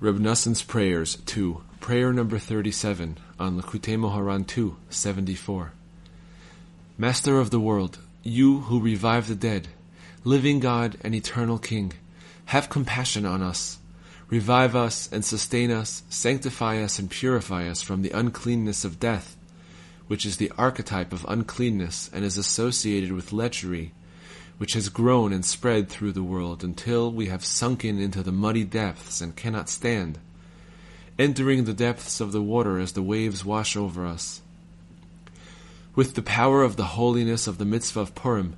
Reb Noson's Prayers 2, Prayer number 37 on Likutei Moharan 2, 74. Master of the world, you who revive the dead, living God and eternal King, have compassion on us. Revive us and sustain us, sanctify us and purify us from the uncleanness of death, which is the archetype of uncleanness and is associated with lechery, which has grown and spread through the world until we have sunken into the muddy depths and cannot stand, entering the depths of the water as the waves wash over us. With the power of the holiness of the mitzvah of Purim,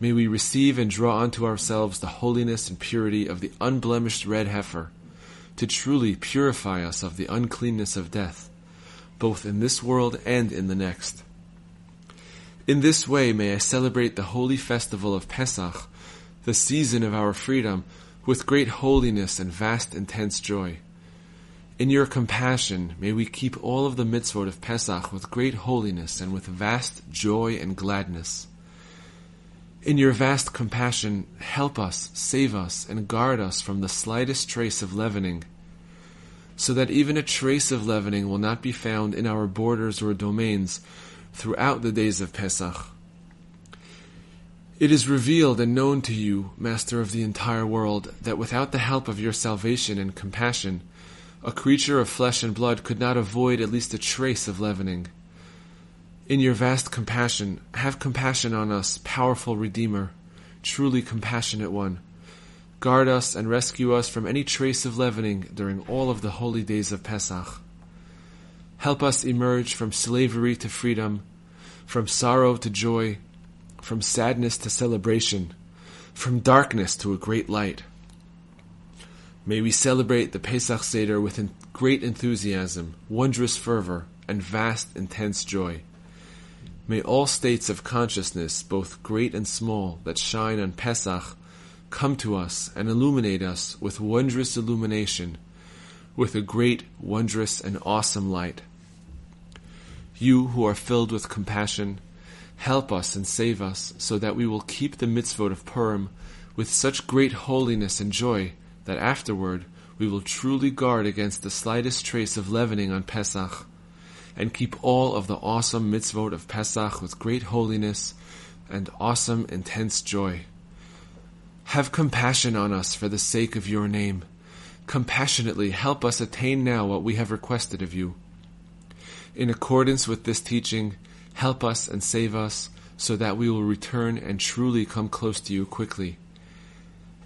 may we receive and draw unto ourselves the holiness and purity of the unblemished red heifer, to truly purify us of the uncleanness of death, both in this world and in the next. In this way may I celebrate the holy festival of Pesach, the season of our freedom, with great holiness and vast intense joy. In your compassion, may we keep all of the mitzvot of Pesach with great holiness and with vast joy and gladness. In your vast compassion, help us, save us, and guard us from the slightest trace of leavening, so that even a trace of leavening will not be found in our borders or domains, throughout the days of Pesach. It is revealed and known to you, Master of the entire world, that without the help of your salvation and compassion, a creature of flesh and blood could not avoid at least a trace of leavening. In your vast compassion, have compassion on us, powerful Redeemer, truly compassionate one. Guard us and rescue us from any trace of leavening during all of the holy days of Pesach. Help us emerge from slavery to freedom, from sorrow to joy, from sadness to celebration, from darkness to a great light. May we celebrate the Pesach Seder with great enthusiasm, wondrous fervor, and vast, intense joy. May all states of consciousness, both great and small, that shine on Pesach, come to us and illuminate us with wondrous illumination, with a great, wondrous, and awesome light. You who are filled with compassion, help us and save us so that we will keep the mitzvot of Purim with such great holiness and joy that afterward we will truly guard against the slightest trace of leavening on Pesach and keep all of the awesome mitzvot of Pesach with great holiness and awesome intense joy. Have compassion on us for the sake of your name. Compassionately help us attain now what we have requested of you in accordance with this teaching, help us and save us so that we will return and truly come close to you quickly.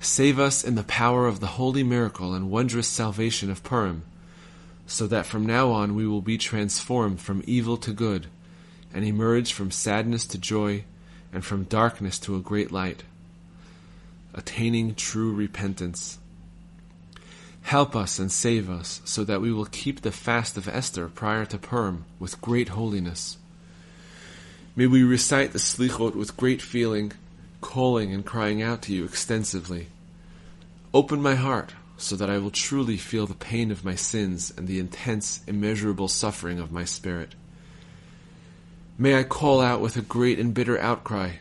Save us in the power of the holy miracle and wondrous salvation of Purim, so that from now on we will be transformed from evil to good, and emerge from sadness to joy, and from darkness to a great light, attaining true repentance. Help us and save us, so that we will keep the fast of Esther prior to Purim with great holiness. May we recite the Slichot with great feeling, calling and crying out to you extensively. Open my heart, so that I will truly feel the pain of my sins and the intense, immeasurable suffering of my spirit. May I call out with a great and bitter outcry,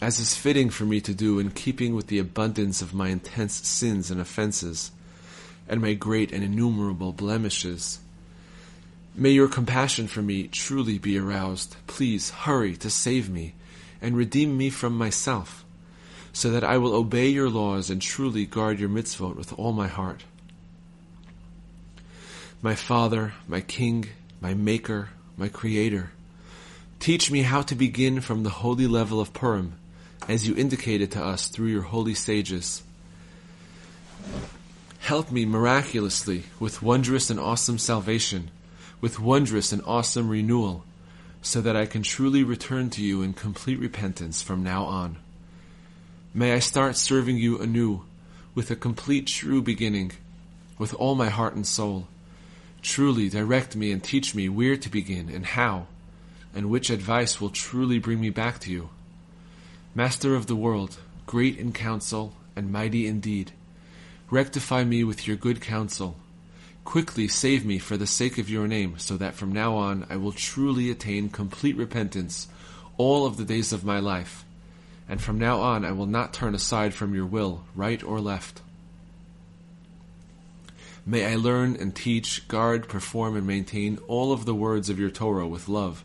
as is fitting for me to do in keeping with the abundance of my intense sins and offenses and my great and innumerable blemishes. May your compassion for me truly be aroused. Please hurry to save me and redeem me from myself, so that I will obey your laws and truly guard your mitzvot with all my heart. My Father, my King, my Maker, my Creator, teach me how to begin from the holy level of Purim, as you indicated to us through your holy sages. Help me miraculously with wondrous and awesome salvation, with wondrous and awesome renewal, so that I can truly return to you in complete repentance from now on. May I start serving you anew, with a complete true beginning, with all my heart and soul. Truly direct me and teach me where to begin and how, and which advice will truly bring me back to you. Master of the world, great in counsel and mighty in deed, Rectify me with your good counsel. Quickly save me for the sake of your name, so that from now on I will truly attain complete repentance all of the days of my life, and from now on I will not turn aside from your will, right or left. May I learn and teach, guard, perform, and maintain all of the words of your Torah with love.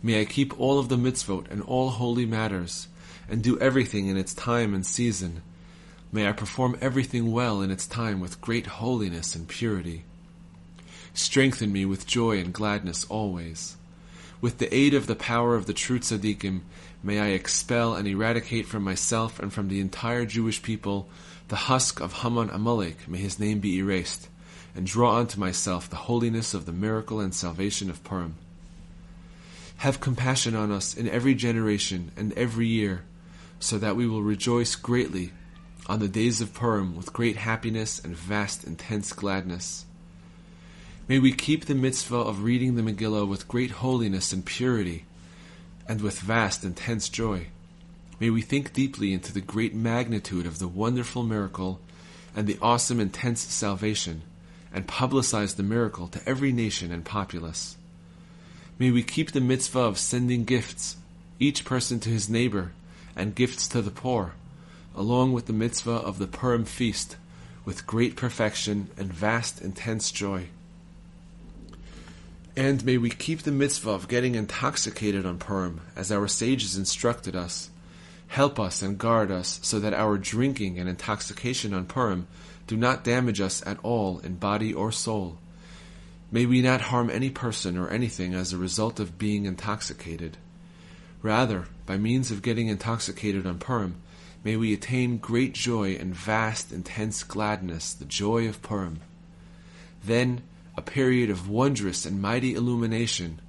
May I keep all of the mitzvot and all holy matters, and do everything in its time and season. May I perform everything well in its time with great holiness and purity. Strengthen me with joy and gladness always. With the aid of the power of the true tzaddikim, may I expel and eradicate from myself and from the entire Jewish people the husk of Haman Amalek, may his name be erased, and draw unto myself the holiness of the miracle and salvation of Purim. Have compassion on us in every generation and every year, so that we will rejoice greatly on the days of Purim with great happiness and vast, intense gladness. May we keep the mitzvah of reading the Megillah with great holiness and purity, and with vast, intense joy. May we think deeply into the great magnitude of the wonderful miracle and the awesome, intense salvation, and publicize the miracle to every nation and populace. May we keep the mitzvah of sending gifts, each person to his neighbor, and gifts to the poor, along with the mitzvah of the Purim feast, with great perfection and vast, intense joy. And may we keep the mitzvah of getting intoxicated on Purim, as our sages instructed us, Help us and guard us so that our drinking and intoxication on Purim do not damage us at all in body or soul. May we not harm any person or anything as a result of being intoxicated. Rather, by means of getting intoxicated on Purim, may we attain great joy and vast, intense gladness, the joy of Purim. Then, a period of wondrous and mighty illumination,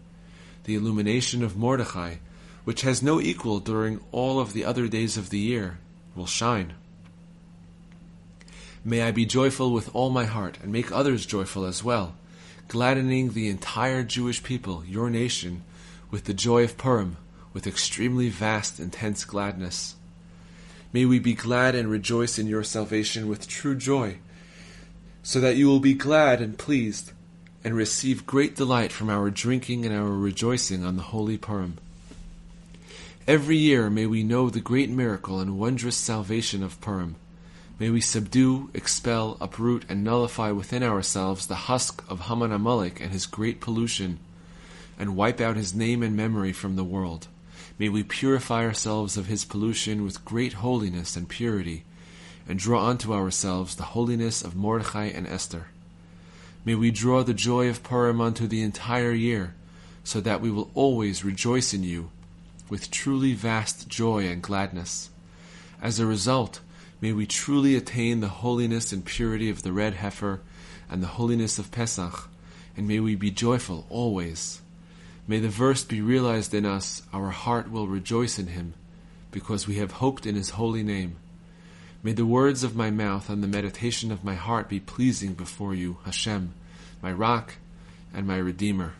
the illumination of Mordechai, which has no equal during all of the other days of the year, will shine. May I be joyful with all my heart and make others joyful as well, gladdening the entire Jewish people, your nation, with the joy of Purim, with extremely vast, intense gladness. May we be glad and rejoice in your salvation with true joy, so that you will be glad and pleased, and receive great delight from our drinking and our rejoicing on the holy Purim. Every year may we know the great miracle and wondrous salvation of Purim. May we subdue, expel, uproot, and nullify within ourselves the husk of Haman Amalek and his great pollution, and wipe out his name and memory from the world. May we purify ourselves of his pollution with great holiness and purity, and draw unto ourselves the holiness of Mordechai and Esther. May we draw the joy of Purim unto the entire year, so that we will always rejoice in you with truly vast joy and gladness. As a result, may we truly attain the holiness and purity of the red heifer and the holiness of Pesach, and may we be joyful always. May the verse be realized in us, our heart will rejoice in him, because we have hoped in his holy name. May the words of my mouth and the meditation of my heart be pleasing before you, Hashem, my rock and my redeemer.